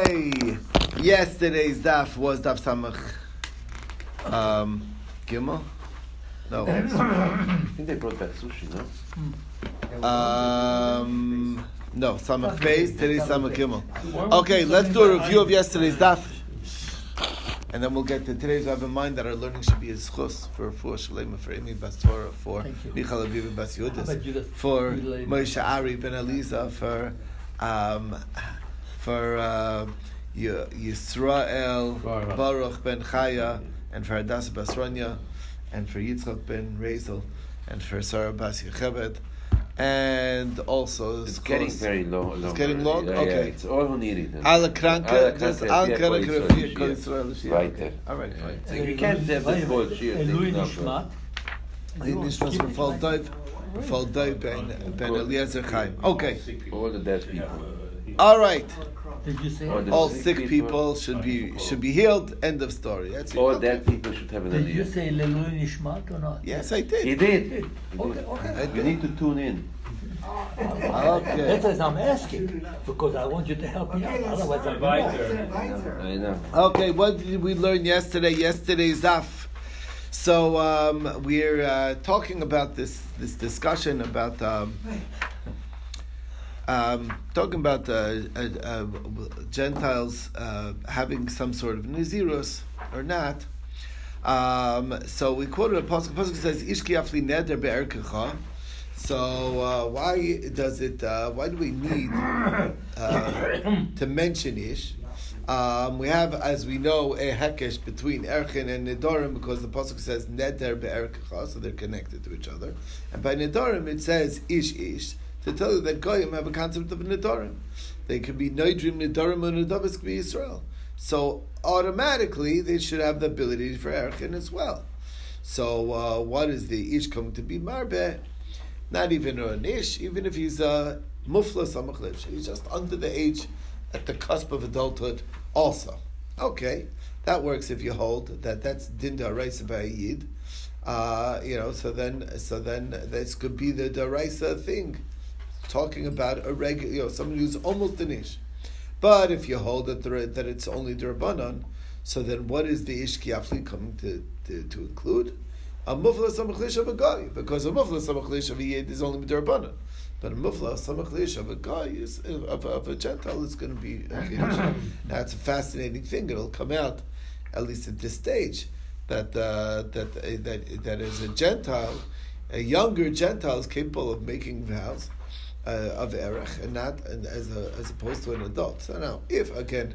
Hey, yesterday's daf was daf samach um, gimel. No, I think they brought back sushi, no? um, no samach base. Today's samach gimel. Okay, let's do a review of yesterday's daf, and then we'll get to today's. I have in mind that our learning should be a schus for for Shalema, for Amy Bas Torah, for. Michal Aviv Bas How about you, Yudis, for? Moshe Ari Ben Eliza, for um, for uh, Yisrael Baruch. Baruch Ben Chaya, and for Hadassah Bas Ranya, and for Yitzchak Ben Rezel, and for Sarah Bas Yocheved, and also It's schus- getting very low. It's getting long? Yeah, Okay. yeah, it's all who need it. Alla kranke, Alla just kranke, all yeah, kranke, Kol Kol Yisrael Yisrael, Shia. Shia. Right there. All right, Yeah. fine. So you can't have the full Shia thing, Elui no, Nishmat. Die Nishmas von Fall Dive, Fall Dive Ben, Ben Eliezer Chaim. Okay, All the dead people. All right. Did you say? Or All sick sick people. people should be should be healed. End of story. That's it. All Okay. dead people should have an Did you say Lelui Nishmat or not? Yes, I He did. did. He Okay, did. okay. You need to tune in. Okay. That's as I'm asking, because I want you to help me out, otherwise I'm. I know. Okay, what did we learn yesterday? Yesterday's daf. So um, we're uh, talking about this this discussion about um, um, talking about uh, uh, uh, Gentiles uh, having some sort of nazirus or not. Um, so we quoted a pasuk. Pasuk says, "Ishki afli neder be'erkecha." So uh, why does it? Uh, why do we need uh, to mention ish? Um, we have, as we know, a hekesh between erchin and nedarim because the pasuk says neder be'erkecha, so they're connected to each other. And by nedarim it says ish ish to tell you that goyim have a concept of nedarim. They could be neidrim nedarim and nedabis could be Israel. So automatically they should have the ability for erchin as well. So uh, what is the ish coming to be marbe? Not even an ish, even if he's a mufla samachlish, he's just under the age, at the cusp of adulthood. Also, okay, that works if you hold that that's dinda raisa by yid. Uh, you know, so then so then this could be the daraisa thing, talking about a regular, you know, someone who's almost an ish. But if you hold that there, that it's only derbanan, so then what is the ish kiafli coming to, to, to include? A mufla samachlish of a guy, because a mufla samachlish of a yid is only derbanan. But a mufla samachlish of a guy is of, of a gentile is going to be a kiddush. now it's a fascinating thing. It'll come out, at least at this stage, that uh, that uh, that that as a gentile, a younger gentile is capable of making vows uh, of erech and not and as a, as opposed to an adult. So now, if again,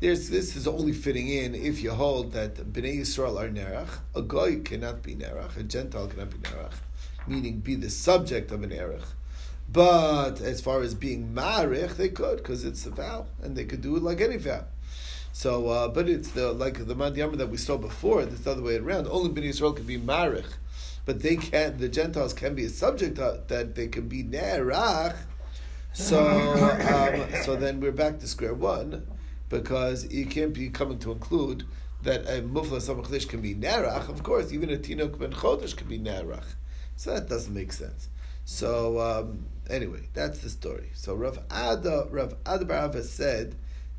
there's this is only fitting in if you hold that bnei Yisrael are nerach, a goy cannot be nerach, a gentile cannot be nerach, meaning be the subject of an erech. But as far as being ma'arich, they could because it's a vow, and they could do it like any vow. So, uh, but it's the like the Madhyama that we saw before. The other way around. Only Bnei Yisrael can be marich, but they can. The Gentiles can be a subject of, that they can be nerach. So, um, so then we're back to square one, because you can't be coming to include that a mufla samachlish can be nerach. Of course, even a tinok ben chodesh can be nerach. So that doesn't make sense. So um, anyway, that's the story. So Rav Ada Rav has said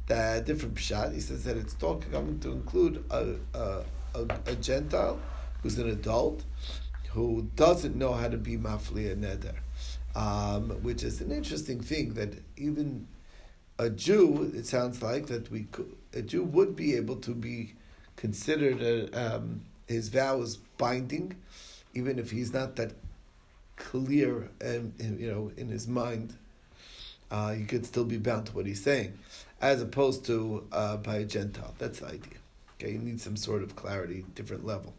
that different pshat. He says that it's talking coming to include a, a, a, a Gentile who's an adult who doesn't know how to be mafli and neder, um, which is an interesting thing that even a Jew, it sounds like that we could, a Jew would be able to be considered a, um, his vow is binding, even if he's not that clear and you know in his mind. Uh, he could still be bound to what he's saying, as opposed to uh, by a Gentile. That's the idea. Okay, you need some sort of clarity, different level.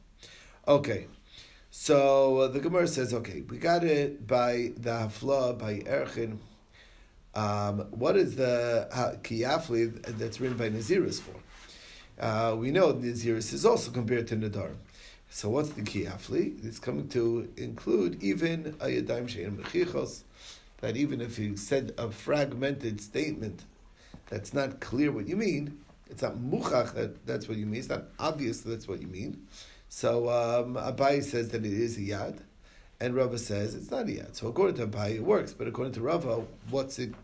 Okay, so uh, the Gemara says, okay, we got it by the Hafla, by Erchin. Um, what is the uh, Kiyafli that's written by Naziris for? Uh, we know Naziris is also compared to Nadar. So what's the Kiyafli? It's coming to include even a Yadayim Shein Mechichos, that even if you said a fragmented statement that's not clear what you mean, it's not muchach that that's what you mean, it's not obvious that that's what you mean. So um, Abai says that it is a yad, and Rava says it's not a yad. So according to Abai, it works, but according to Rava, what's it?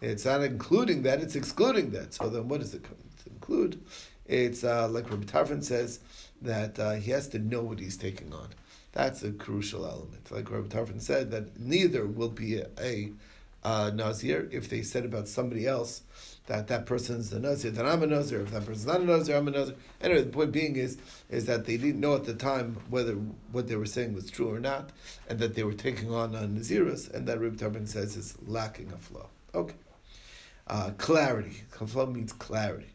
It's not including that; it's excluding that. So then, what does it include? It's uh, like Rabbi Tarfon says that uh, he has to know what he's taking on. That's a crucial element. Like Rabbi Tarfon said, that neither will be a, a uh, Nazir if they said about somebody else that that person's a Nazir, then I'm a Nazir. If that person's not a Nazir, I'm a Nazir. Anyway, the point being is is that they didn't know at the time whether what they were saying was true or not, and that they were taking on a Nazirus, and that Rabbi Tarfon says is lacking a flow. Okay. Uh, clarity. Flow means clarity.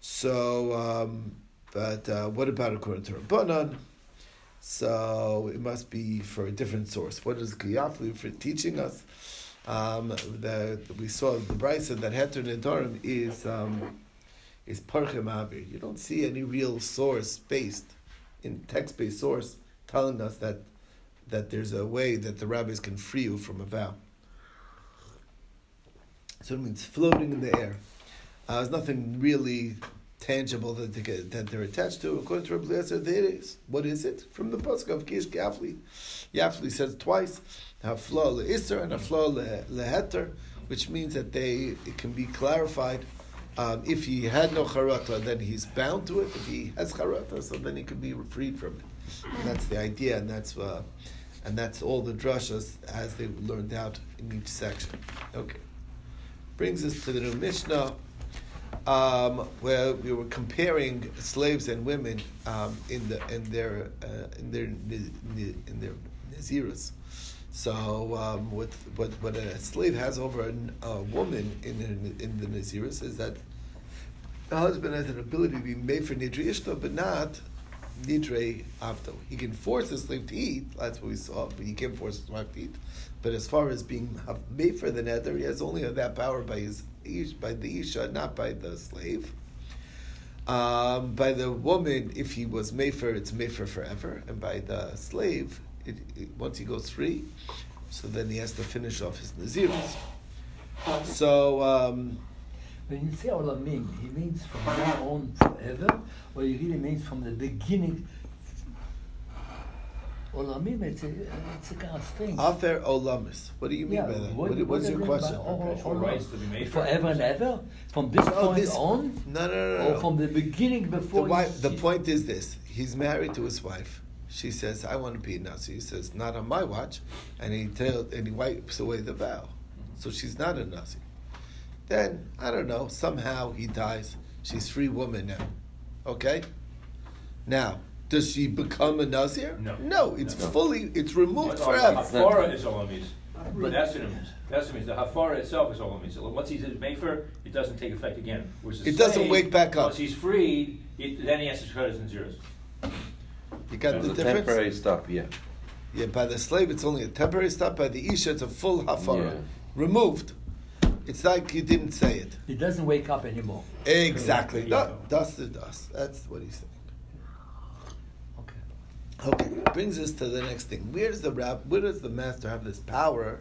So, um, but uh, what about according to Rabbanan? So it must be for a different source. What is Kiyafli for teaching us? Um, we saw the Brisa that Heter Nedarim is um, is Parchem Avir. You don't see any real source based in text based source telling us that that there's a way that the rabbis can free you from a vow. So it means floating in the air. Uh, there's nothing really tangible that, they that they're attached to. According to Rabbi Eliezer, there is. What is it? From the Pasuk of Kish Yafli. Yafli says twice, Hafla le'isr and Hafla le'heter, which means that they it can be clarified. Um, if he had no charata, then he's bound to it. If he has charata, so then he can be freed from it. And that's the idea, and that's uh, and that's all the drushas as they learned out in each section. Okay, brings us to the new Mishnah um, where we were comparing slaves and women um, in the in their uh, in their in their. So um, what, what what a slave has over a, a woman in in the naziras is that the husband has an ability to be made for nidri ishto, but not nidre avto. He can force his slave to eat. That's what we saw, but he can't force his wife to eat. But as far as being made for the nether, he has only that power by his by the isha, not by the slave. Um, by the woman, if he was mefer, it's mefer forever, and by the slave, it, it, once he goes free, so then he has to finish off his naziris. So. Um, when you say olamim, he means from now on forever, or he really means from the beginning Olamim, it's a, it's a kind of thing. Afer olamis. What do you mean yeah, by that? What, what, what's your question? rights to be made forever and ever? From this oh, point this, on? No, no, no, no. Or from the beginning before? The, wife, the point is this. He's married to his wife. She says, I want to be a Nazi. He says, not on my watch. And he, tell, and he wipes away the vow. So she's not a Nazi. Then, I don't know, somehow he dies. She's free woman now. Okay? Now, does she become a Nazir? No. No, it's no. fully, it's removed no, forever. Hafara is Olamis. That's what it means. That's what it means. The Hafara itself is Olamis. So once he's Mefer, it doesn't take effect again. it slave, doesn't wake back up. Once he's freed, it, then he has to cut his and zeros. You got the difference? temporary stop, yeah. Yeah, by the slave, it's only a temporary stop. By the Isha, it's a full Hafara. Yeah. Removed. It's like you didn't say it. He doesn't wake up anymore. Exactly. Dust to dust. That's what he's saying. Okay, Okay. brings us to the next thing. Where does the rab, where does the master have this power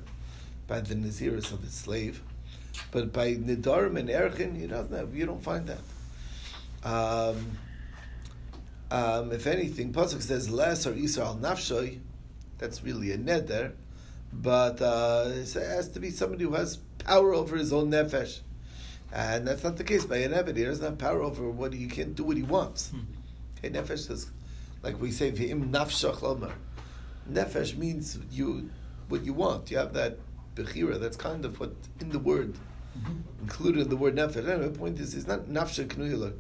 by the naziris of his slave, but by nidarim and erchin, he doesn't have. You don't find that. Um, um, if anything, pasuk says less or Israel nafshoy. That's really a neder, but uh, it has to be somebody who has power over his own nefesh, and that's not the case by an Eved. He doesn't have power over what he can't do what he wants. Hmm. Okay, nefesh is like we say, v'im nafshach lomer. Nefesh means you what you want. You have that bechira. That's kind of what in the word mm-hmm. included in the word nefesh. Anyway, the point is, it's not nafsha knuyla.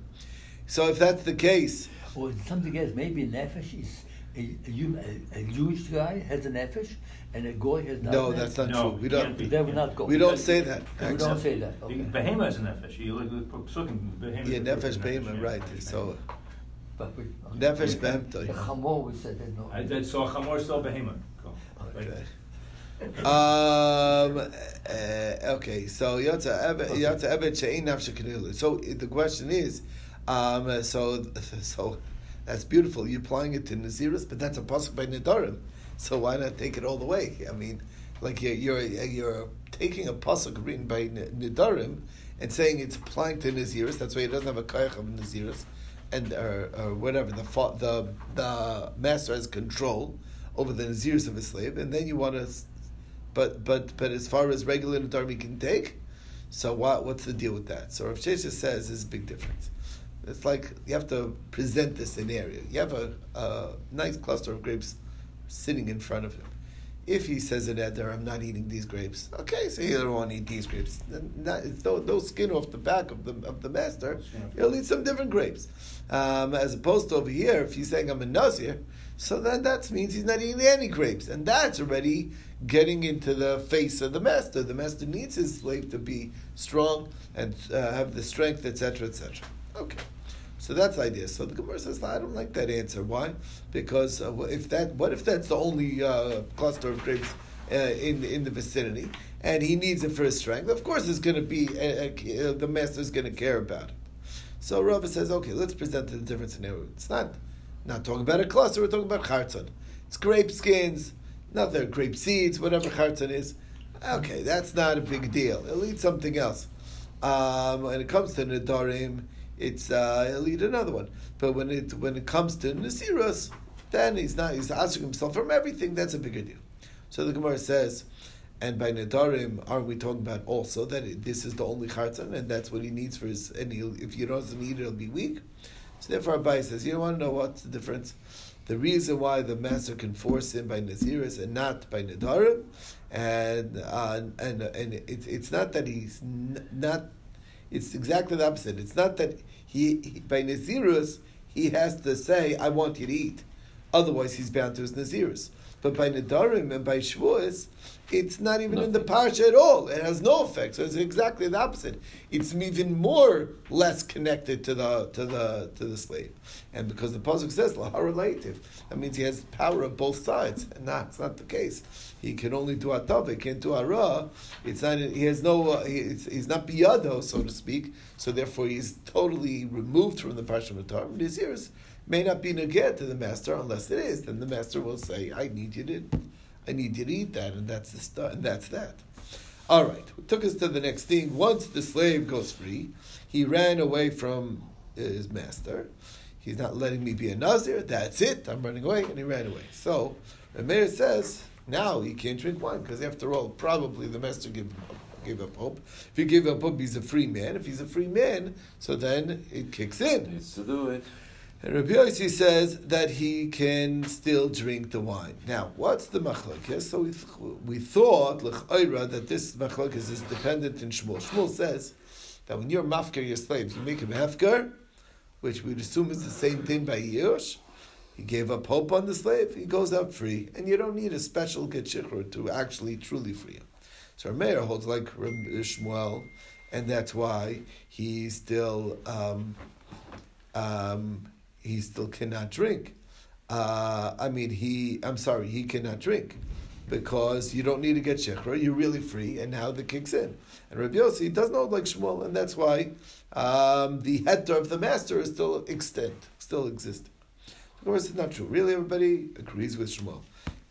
So if that's the case, or something else, maybe nefesh is. A, a, a, Jewish guy has a nefesh, and a goy has not. No, that's not no, true. We don't. They will not go. We don't say that. We don't say that. Okay. Behema is a nefesh. You look at Yeah, nefesh behema, right? So. But we, Nefesh behemtoi. The chamor we said that no. I did so chamor still behema. Okay. um, uh, okay, so yotza yotza evet she'in nafshe So the question is, um, so so that's beautiful. You're applying it to Naziris, but that's a pasuk by Nidarim. So why not take it all the way? I mean, like you're you're, you're taking a pasuk written by Nidarim and saying it's applying to Naziris. That's why he doesn't have a kayach of Naziris and or, or whatever the the the master has control over the Naziris of his slave, and then you want to, but but but as far as regular nadarm he can take, So what, what's the deal with that? So Rav Shesha says there's a big difference. It's like you have to present the scenario. You have a, a nice cluster of grapes sitting in front of him. If he says in Eder, I'm not eating these grapes, okay, so he don't want to eat these grapes. Not, no, no skin off the back of the of the master. He'll eat some different grapes. Um, as opposed to over here, if he's saying I'm a Nazir, so then that means he's not eating any grapes. And that's already getting into the face of the master. The master needs his slave to be strong and uh, have the strength, etc., etc. Okay. So that's the idea. So the Gemara says, I don't like that answer. Why? Because uh, if that, what if that's the only uh, cluster of grapes uh, in in the vicinity, and he needs it for his strength? Of course, it's going to be a, a, the master is going to care about it. So Rava says, okay, let's present the different scenario. It's not not talking about a cluster. We're talking about chartzon. It's grape skins, not their grape seeds, whatever chartzon is. Okay, that's not a big deal. He'll eat something else. Um, when it comes to nedarim it's uh, he'll eat another one. But when it when it comes to Nasiros, then he's not he's asking himself from everything. That's a bigger deal. So the Gemara says, and by Nadarim, are we talking about also that this is the only chartan and that's what he needs for his and if he doesn't eat it, he'll be weak. So therefore, Abai says, you want to know what's the difference? The reason why the master can force him by Naziris and not by Nadarim, and uh, and and it, it's not that he's n- not it's exactly the opposite. It's not that he, he by Nazirus he has to say, "I want you to eat," otherwise he's bound to his Nazirus. But by Nadarim and by Shavuos, it's not even Nothing. in the parsha at all. It has no effect. So it's exactly the opposite. It's even more less connected to the to the to the slave. And because the pasuk says lahara relative, that means he has power of both sides. And that's not the case. He can only do atav, he can't do ara. It's not. He has no. Uh, he, he's not biyado, so to speak. So therefore, he's totally removed from the parsha of Torah. His ears may not be neged to the master unless it is. Then the master will say, "I need you to." I need you to eat that, and that's the stuff, and that's that. All right, it took us to the next thing. Once the slave goes free, he ran away from his master. He's not letting me be a nazir. That's it. I'm running away, and he ran away. So Rameir says now he can't drink wine because, after all, probably the master gave up, gave up hope. If he gave up hope, he's a free man. If he's a free man, so then it kicks in. Needs to do it. And Rabbi Yossi says that he can still drink the wine. Now, what's the machlokes? So we, we thought l'chayra that this machlokes is dependent in Shmuel. Shmuel says that when you're mafker your slaves, you make him hefker, which we'd assume is the same thing by Yush. He gave up hope on the slave, he goes out free, and you don't need a special getchichur to actually truly free him. So our mayor holds like Rabbi Shmuel, and that's why he still um, um, he still cannot drink. Uh, I mean, he, I'm sorry, he cannot drink because you don't need to get shechra, you're really free, and now the kicks in. And Rabbi Yossi does not like Shmuel, and that's why um, the heter of the master is still extant, still existing. Of course, it's not true. Really, everybody agrees with Shmuel.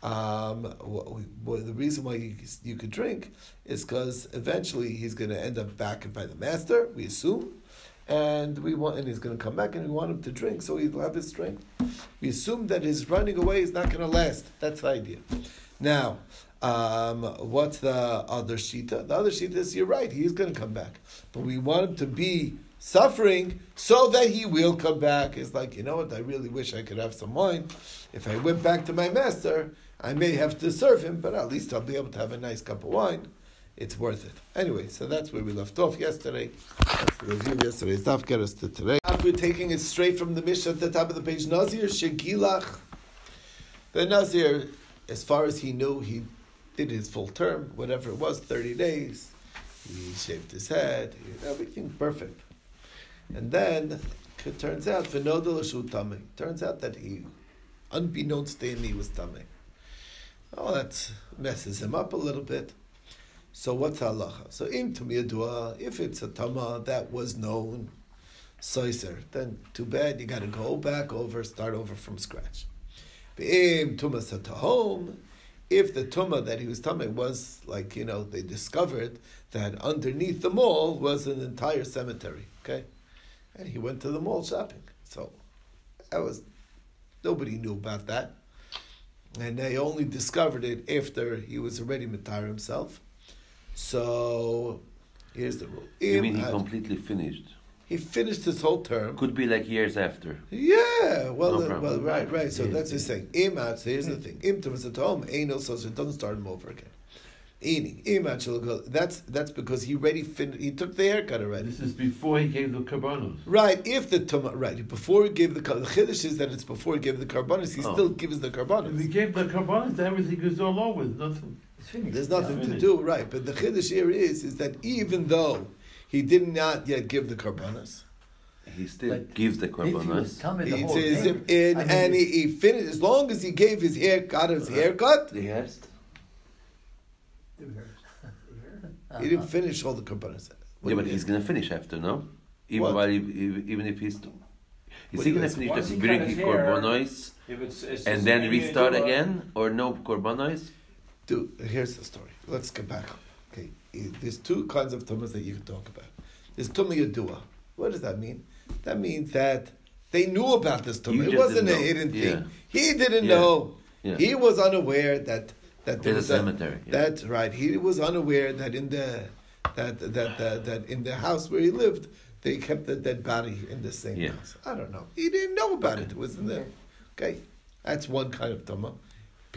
Um, the reason why you, you could drink is because eventually he's going to end up back by the master, we assume, and we want, and he's going to come back, and we want him to drink, so he'll have his strength. We assume that his running away is not going to last. That's the idea. Now, um, what's the other shita? The other shita is you're right. He is going to come back, but we want him to be suffering so that he will come back. It's like you know what? I really wish I could have some wine. If I went back to my master, I may have to serve him, but at least I'll be able to have a nice cup of wine it's worth it. Anyway, so that's where we left off yesterday. That's the review yesterday's daf get us to today. We're taking it straight from the Mishnah at the top of the page. Nazir Shegilach. The Nazir, as far as he knew, he did his full term, whatever it was, 30 days. He shaved his head, everything perfect. And then it turns out, turns out that he, unbeknownst to him, he was tummy. Oh, that messes him up a little bit. So what's halacha? So im tumiyadua, if it's a tama that was known, soiser, then too bad, you got to go back over, start over from scratch. Im tumas home, if the tuma that he was tummy was like you know they discovered that underneath the mall was an entire cemetery, okay, and he went to the mall shopping. So that was nobody knew about that, and they only discovered it after he was already mitar himself. So Here's the rule. You mean he completely finished? he finished his whole term. Could be like years after. Yeah, well, No uh, well, right, right. So Yeah, that's his thing. Im out. So here's the thing. Im to at home. No so it doesn't start him over again. Eating. Im out shall. That's that's because he already fin- He took the haircut already. This is before he gave the karbanos. Right. If the tuma right before he gave the the chiddush is that it's before he gave the korbanos. He Oh. still gives the If he gave the karbanos, everything is all over. Nothing. It's finished. There's nothing Yeah. to do. Right. But the chiddush here is is that even though he did not yet give the korbanos. He still But gives the If he was the He whole says, thing, in, I mean, and he, he finished as long as he gave his hair, got his uh-huh. haircut. The hairst? He didn't finish all the korbanos. Yeah, but he's gonna finish after, no? Even What? while he, he- even if he's, is What he gonna finish once the he cut bringing his hair- korbanos If it's, it's and then restart you do a- uh, again, or no korbanos? Dude, here's the story. Let's get back. Okay, there's two kinds of tumas that you can talk about. There's tumah yadua. What does that mean? That means that they knew about this You tumah. It wasn't a know. hidden Yeah. thing. He didn't Yeah. know. Yeah. He was unaware that that there There's was a cemetery. yeah. That's right. He was unaware that in the that that that, that in the house where he lived, they kept the dead body in the same Yeah. house. I don't know. He didn't know about it. It was in there. Okay, that's one kind of tumah.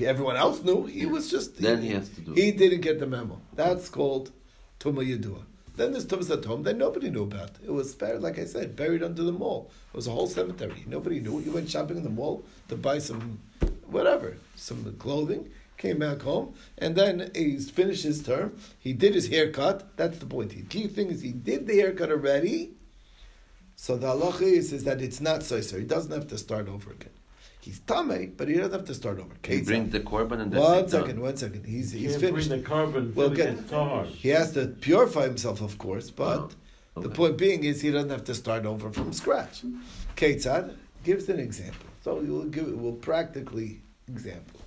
Everyone else knew. He was just Then he has to do He didn't get the memo. That's called tumah yadua. Then there's tumas at home that nobody knew about. It was buried, like I said, buried under the mall. It was a whole cemetery. Nobody knew. He went shopping in the mall to buy some, whatever, some clothing. Came back home, and then he finished his term. He did his haircut. That's the point. The key thing is he did the haircut already. So the halacha is, is that it's not so. He doesn't have to start over again. He's tame, but he doesn't have to start over. He Ketzad. brings the korban and that's One it, no? second, one second. He's he's can't finished. bring the carbon Well, until get- it. He has to purify himself, of course, but Oh, the point being is he doesn't have to start over from scratch. Ketzad gives an example. So we'll give we'll practically example.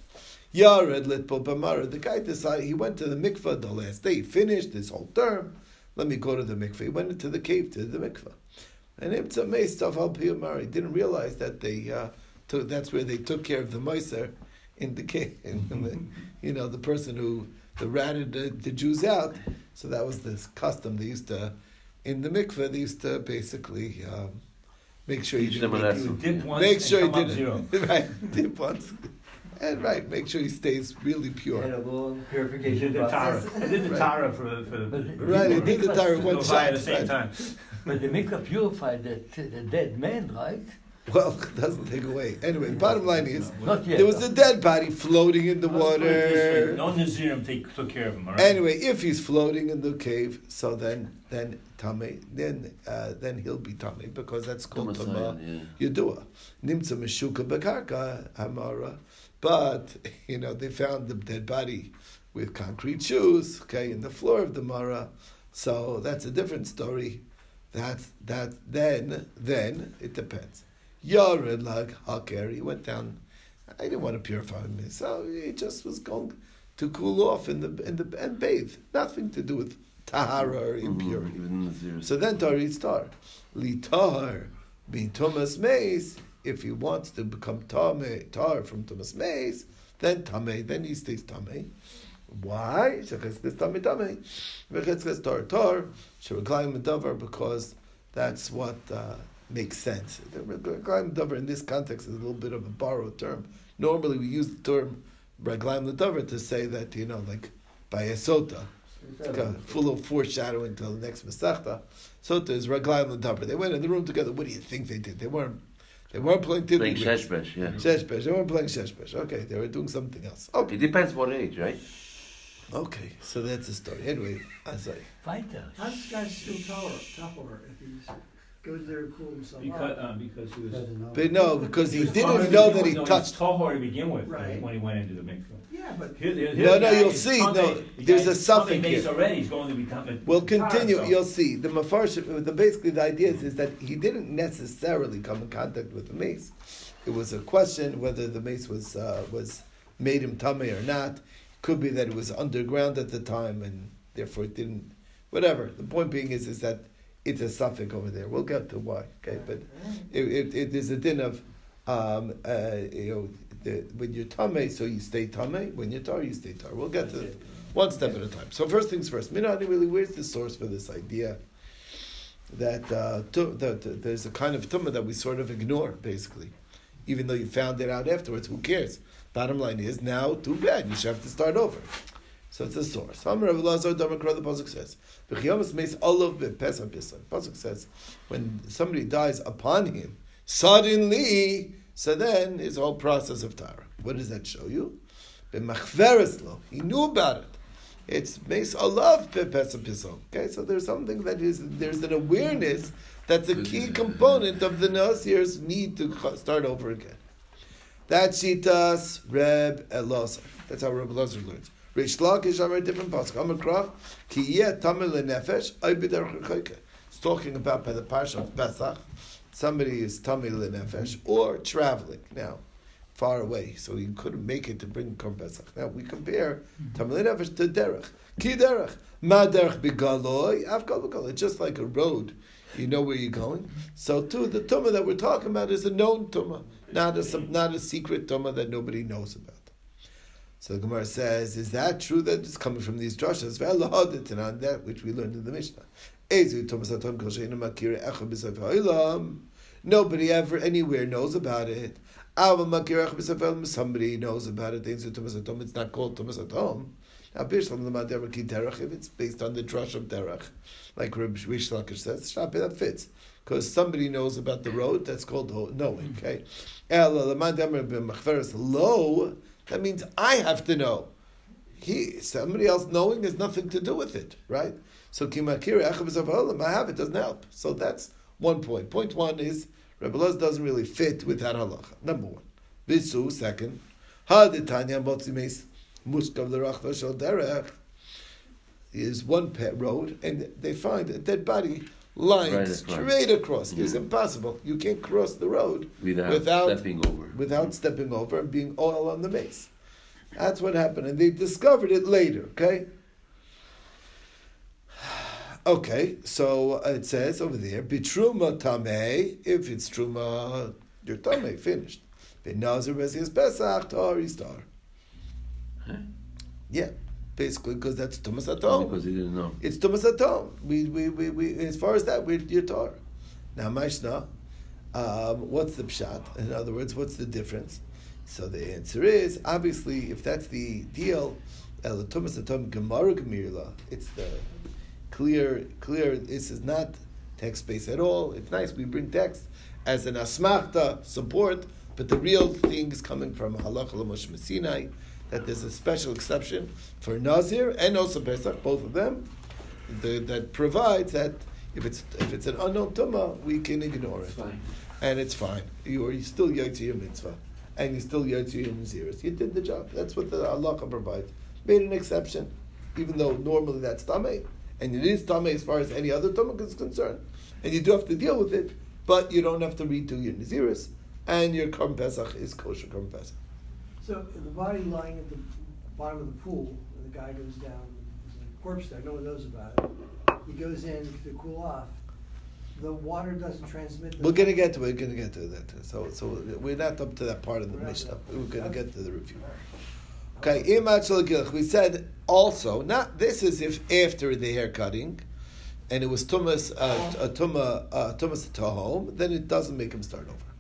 Yared litpo b'mara. The guy decided he went to the mikvah the last day. He finished his whole term. Let me go to the mikvah. He went into the cave to the mikvah. And Ibn May stuff al He didn't realize that they uh, took, that's where they took care of the miser in the cave. In the, you know, the person who the ratted the, the Jews out. So that was this custom. They used to in the mikveh. They used to basically um, make sure Teach you them a didn't lesson. Dip once make and sure he come didn't zero. right dip once, and right make sure he stays really Had pure. a little He purification did the Tara. process. He did the Right. Tara for, for But- Right, he did the Mikvah- tire one shot. at the same right. time. But the mikveh purified the, the dead man, right? Well, it doesn't take away. Anyway, bottom line is Not yet. there was a dead body floating in the Let's put it this way, water. No Nazirim take, took care of him, all right? Anyway, if he's floating in the cave, so then then tame, then uh, then he'll be tame because that's called Thomas tama Zion, yeah. yedua. Nimtza meshuka bekarka hamara. But you know they found the dead body with concrete shoes, okay, in the floor of the mara. So that's a different story. That's that. Then then it depends. Yared lag haker. He went down. I didn't want to purify him, so he just was going to cool off in the in the and bathe. Nothing to do with tahara or Mhm, impurity. Nazir. So then tar is tar. Li tar being tumas meis. If he wants to become tame, tar from tumas meis, then tame, then he stays tame. Why? Shechetzkes tame tame. Vechetzkes tar tar. Shereklayim medavar because that's what uh, makes sense. The Reglaim in this context is a little bit of a borrowed term. Normally we use the term reglaim medavar to say that you know like by a sota. It's kind of full of foreshadowing to the next Masechta. Sota is Raglayim L'Daber. They went in the room together. What do you think they did? They weren't. They weren't playing Playing tiddlywinks. Sheshbesh, yeah. Sheshbesh. They weren't playing Sheshbesh. Okay, they were doing something else. Okay. It depends what age, right? Okay, so that's the story. Anyway, I'm sorry. Weiter. How's this guy still tower, tower if he goes there to cool himself Because, off? uh, because he was. Doesn't know. But no, because he was didn't know that with. he No, touched. was tahor to begin with Right. when he went into the mikveh. Yeah, but Here- here- No, here no, the guy you'll is see, tame- no, the there's guy a is suffix tame base here. already, he's going to become. We'll Tahor, continue. so- You'll see. The mafarshim, the basically the idea is, is that he didn't necessarily come in contact with the mace. It was a question whether the mace was uh, was made him tummy or not. Could be that it was underground at the time and therefore it didn't. Whatever. The point being is is that it's a suffix over there. We'll get to why. Okay, but it, it, it is a din of um, uh, you know the, when you're tame, so you stay tame. When you're tar, you stay tar. We'll get to One step at a time. So first things first. Minani really, where's the source for this idea that, uh, tu- that that there's a kind of tumah that we sort of ignore, basically, even though you found it out afterwards. Who cares? Bottom line is now too bad. You should have to start over. So it's a source. Amar Rav Elazar Damakra, the pasuk says, "V'chiyamas meis olav bepesam pisan." Pasuk says, when somebody dies upon him suddenly, so then his whole process of tara. What does that show you? B'machveres lo, he knew about it. It's meis olav bepesam pisan. Okay, so there's something that is there's an awareness that's a key component of the Nasir's need to start over again. That's shitas Reb Elazar. That's how Reb Elazar learns. Rish Lakish Amar a different pasuk. Amakra ki yeh tamer lenefesh ay b'derech. It's talking about by the parsha of Pesach. Somebody is tamer lenefesh or traveling now, far away, so he couldn't make it to bring Korban Pesach. Now we compare tamer lenefesh to derech. Ki derech ma derech b'galoi avkal b'galoi. It's just like a road. You know where you're going. So too, the tumah that we're talking about is a known tumah, not a not a secret tumah that nobody knows about. So the Gemara says, is that true that it's coming from these drushes? on that which we learned in the Mishnah. Nobody ever anywhere knows about it. Somebody knows about it. It's not called tumas atom. If it's based on the drush of Derech, like Reb Rish Lakish says, that fits. Because somebody knows about the road, that's called knowing, okay? That means I have to know. He, somebody else knowing has nothing to do with it, right? So kimakiri I have it doesn't help. So that's one point. Point one is Rebbe Loz doesn't really fit with that halacha. Number one. Visu second. Haditanya motzimes muskav lerachva shel derech is one road, and they find a dead body lying Right straight across. It's mm-hmm. impossible. You can't cross the road Without, Without- stepping over. without mm-hmm. stepping over and being oil on the mace. That's what happened, and they discovered it later. Okay. Okay, so it says over there, "Bitruma tamei." If it's truma, you're tamei. Finished. Benazir pesach tar star. Yeah, basically because that's tumas atom. Because he didn't know. It's tumas atom. We, we, we, we, as far as that, we're you're tar. Now, Maishna, um, what's the pshat? In other words, what's the difference? So the answer is obviously if that's the deal, el tumas atom gemara gemirla. It's the clear, clear. This is not text based at all. It's nice we bring text as an asmachta support, but the real thing is coming from halacha l'moshe Sinai. That there's a special exception for Nazir and also Pesach, both of them, the, that provides that if it's if it's an unknown tumah, we can ignore it Fine. and it's fine. You are still yotzi your mitzvah, and you still yotzi your naziris. You did the job. That's what the halacha provides. Made an exception, even though normally that's tamei, and it is tamei as far as any other tamei is concerned, and you do have to deal with it, but you don't have to redo your naziris, and your korban pesach is kosher korban pesach. So the body lying at the bottom of the pool, and the guy goes down, there's a corpse there, no one knows about it. He goes in to cool off. The water doesn't transmit. the- We're gonna get to it, we're gonna get to that. So so we're not up to that part of the Mishnah. We're gonna get to the review. Okay. We said also not this is if after the hair cutting, and it was tumas uh, a tuma uh, tumas tahom, then it doesn't make him start over.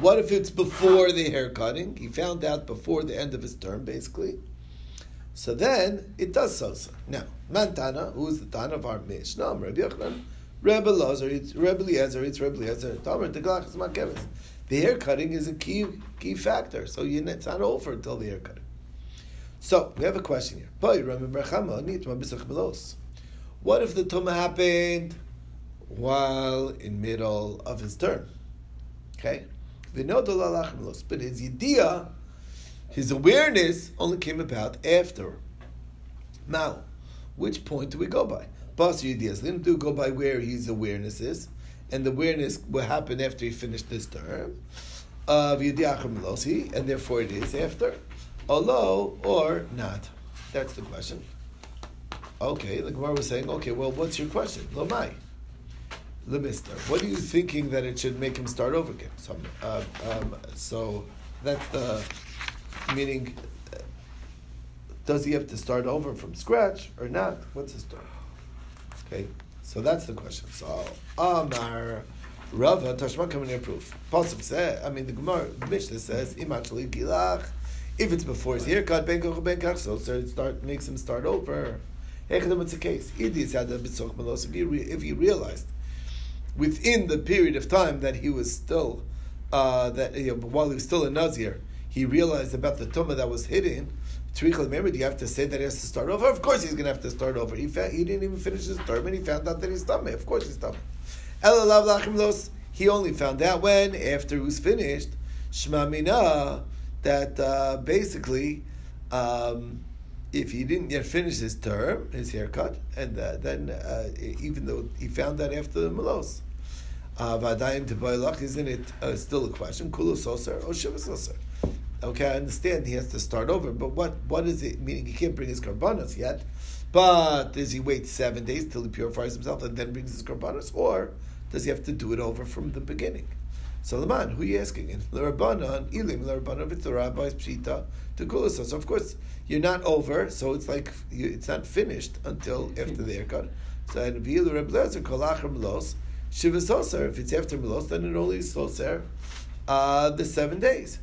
What if it's before the hair cutting? He found out before the end of his term, basically. So then it does so. Now, Mantana, who is the Tana of our Mishnah, Rabbi Yochanan, Rebbe Lazar, it's Rebbe Eliezer, it's Rebbe Eliezer, Tamer, the Makevis. The hair cutting is a key key factor, so you, it's not over until the hair cutting. So we have a question here. What if the Tumah happened while in middle of his term? Okay, but his idea, his awareness only came about after. Now, which point do we go by? Bas Yedias, let him do go by where his awareness is, and the awareness will happen after he finished this term of Yediachim and therefore it is after. Olo or not? That's the question. Okay, the Gemara was saying, okay, well, what's your question? Lomai. Lemister. What are you thinking that it should make him start over again? So, uh, um, so that's the meaning. Does he have to start over from scratch or not? What's his story? Okay, so that's the question. So Amar Rava Tashma coming in proof. Pasuk says, I mean the Gemara the Mishnah says Imachli Gilach. If it's before his haircut, ben koch ben kach, so it start makes him start over. Echadam, it's a case. If he realized within the period of time that he was still uh, that you know, while he was still a nazir, he realized about the tumah that was hidden. Trichel, remember, do you have to say that he has to start over? Of course, he's going to have to start over. He found, he didn't even finish his term, and he found out that he's tummy. Of course, he's los. He only found out when after he was finished. Shema mina that uh, basically, um, if he didn't yet finish his term, his haircut, and uh, then uh, even though he found that after the melos, Vadayim to isn't it uh, still a question? Kulu Soser or Shiva Soser? Okay, I understand he has to start over, but what what is it? Meaning he can't bring his karbanos yet, but does he wait seven days till he purifies himself and then brings his karbanos, or does he have to do it over from the beginning? So Laman, who are you asking? In L'Rabbanan, Ilim, L'Rabbanan v'Torah b'Is Pshita to Kulusos. So of course you're not over, so it's like it's not finished until after the haircut. So and V'Ilu Reb Lezer Kolachar Melos Shiva Soser. If it's after Melos, then it only is Soser uh, the seven days.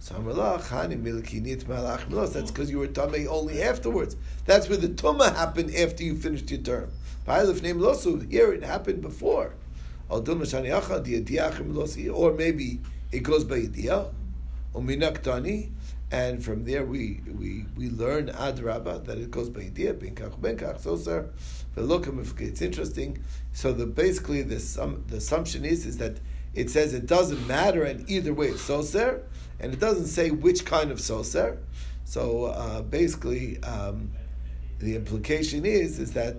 So. That's because you were tamei only afterwards. That's where the tumah happened after you finished your term. Here it happened before. Or maybe it goes by idiyah, and from there we we we learn adraba that it goes by idiyah, benkach benkach soser. But look, if it's interesting. So the basically the sum, the assumption is is that it says it doesn't matter, and either way it's soser, and it doesn't say which kind of soser. So uh, basically, um, the implication is is that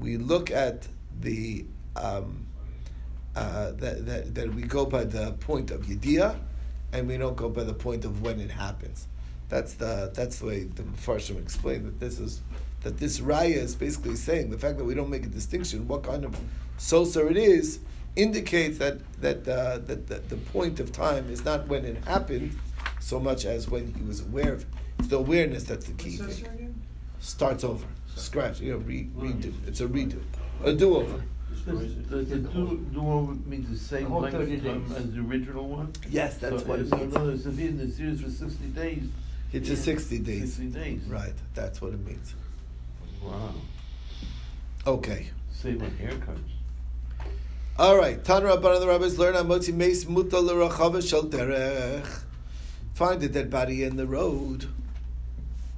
we look at the um, uh, that, that, that we go by the point of Yediyah, and we don't go by the point of when it happens. That's the that's the way the Mepharshim explained that this is that this raya is basically saying the fact that we don't make a distinction what kind of soser it is indicates that that uh, that, that the point of time is not when it happened so much as when he was aware of it. It's the awareness that's the key thing. Starts over, scratch, you know, re, redo. It's a redo, a do over. Does, does the do, do over mean the same whole length 30 of time days. as the original one? Yes, that's so, what it so means. in other words, if in the series for sixty days, It's a sixty days. sixty days. Right, that's what it means. Wow. Okay. Same on haircuts. All right. Tan Rabban the rabbis learn on Motzi Meis Mutal L'Rachava Shel Derech. Find a dead body in the road,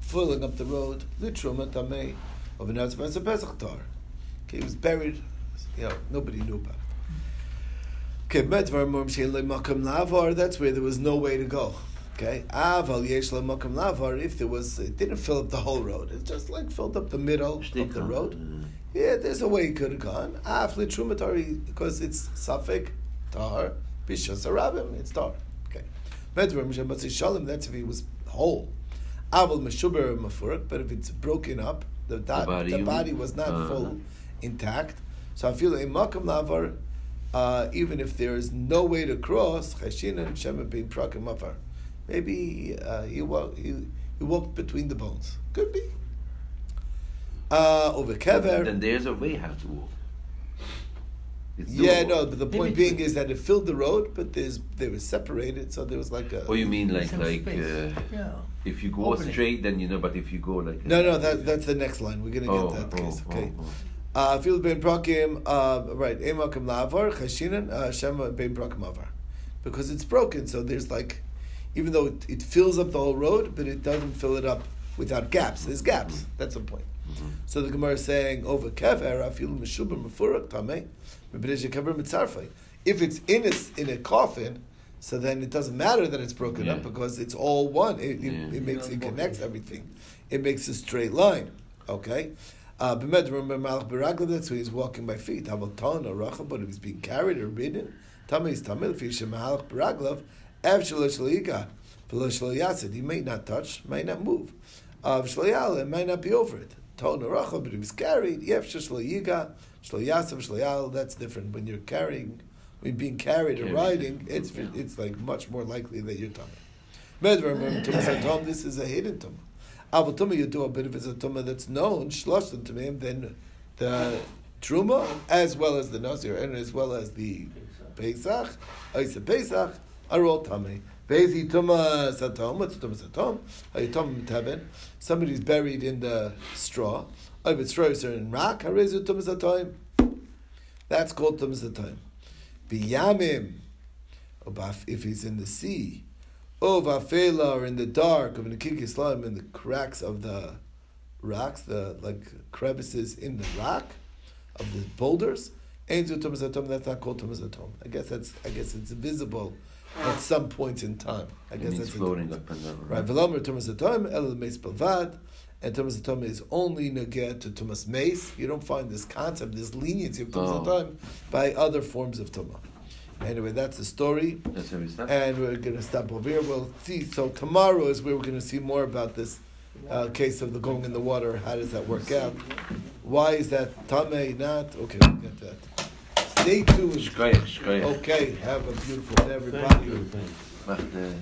filling up the road. Litruma Tamei of an Azvaz Pesach Tar. Okay, he was buried. You know, nobody knew about it. Okay, Medvar Mum Shein Makam Lavar. That's where there was no way to go. Okay, Aval Yesh Makam Lavar. If there was, it didn't fill up the whole road. It just like filled up the middle of the road. Yeah, there's a way he could have gone. Afli Trumatari, because it's Safik, Tar, Bishas Arabim, it's Tar. Okay. Medvar Mishamatzi Shalom, that's if he was whole. Aval Meshuber Mafurak, but if it's broken up, the, da- body, the body was not Uh-huh. full, intact. So I feel in Makam Lavar, uh, even if there is no way to cross, Chashinan Shema Bin Prakim Mafar. Maybe uh, he, walked, he, he walked between the bones. Could be. Uh, over Kever. Then there's a way how to walk. It's Yeah, no, but the point being is that it filled the road, but there's they were separated, so there was like a. Oh, you mean like like uh, yeah. if you go Opening. straight, then you know. But if you go like No, no, that that's the next line. We're gonna Oh, get that oh, case. oh, Okay. oh. Uh, Fil ben Prakim, uh, right? Emakim lavar chashinan uh, Shema ben Prakim avar, because it's broken. So there's like, even though it, it fills up the whole road, but it doesn't fill it up without gaps. There's gaps. That's the point. So the Gemara is saying over kever afil meshuber mefurak tamei mebnei kever mitzarfei. If it's in a in a coffin, so then it doesn't matter that it's broken up because it's all one. It, it, it makes it connects everything. It makes a straight line. Okay. Uh, B'med remember Malach Baraglav, that's why he's walking by feet. Hamalton or Rachel, but if he's being carried or ridden, Tamei is Tamil, if he's Malach Baraglav, Ev Shalosh Yasid, he may not touch, may not move. Of Shloyal, it might not be over it. Ton or Rachel, but if he's carried, Yev Shloyiga, Shloyasav, Shloyal, that's different. When you're carrying, when being carried or riding, it's it's like much more likely that you're Tamil. Med remember Tumas Tom, this is a hidden Tum. Aval Tumah you do, but if it's a Tumah that's known, Shloshim Tumim, then the Truma, as well as the Nazir, and as well as the Pesach, Isa Pesach, are all Tamei. Vezi Tuma Satom, what's Tuma Satom? Hayatom Teben. Somebody's buried in the straw. Oh, Oibet straw is in rock, Harezu Tuma Satom. That's called Tuma Satom. Biyamim, if he's in the sea, or Vafela, or in the dark, of Nikik Islam, in the cracks of the rocks, the like crevices in the rock of the boulders. Ain't Tumas Atom, that's not called Tumas Atom. I guess that's I guess it's visible at some point in time. I It guess means that's floating up and down. Right, Velomer Tumas Atom, El Meis and Tumas Atom is only neged to Tumas Meis. You don't find this concept, this leniency of Tumas Oh. Atom by other forms of Tumah. Anyway, that's the story. That's where we stop. And we're going to stop over here. We'll see. So tomorrow is where we're going to see more about this uh, case of the going in the water. How does that work out? Why is that tame not? Okay, we'll get to that. Stay tuned. Shkoyach, shkoyach. Okay, have a beautiful day, everybody. Mach the-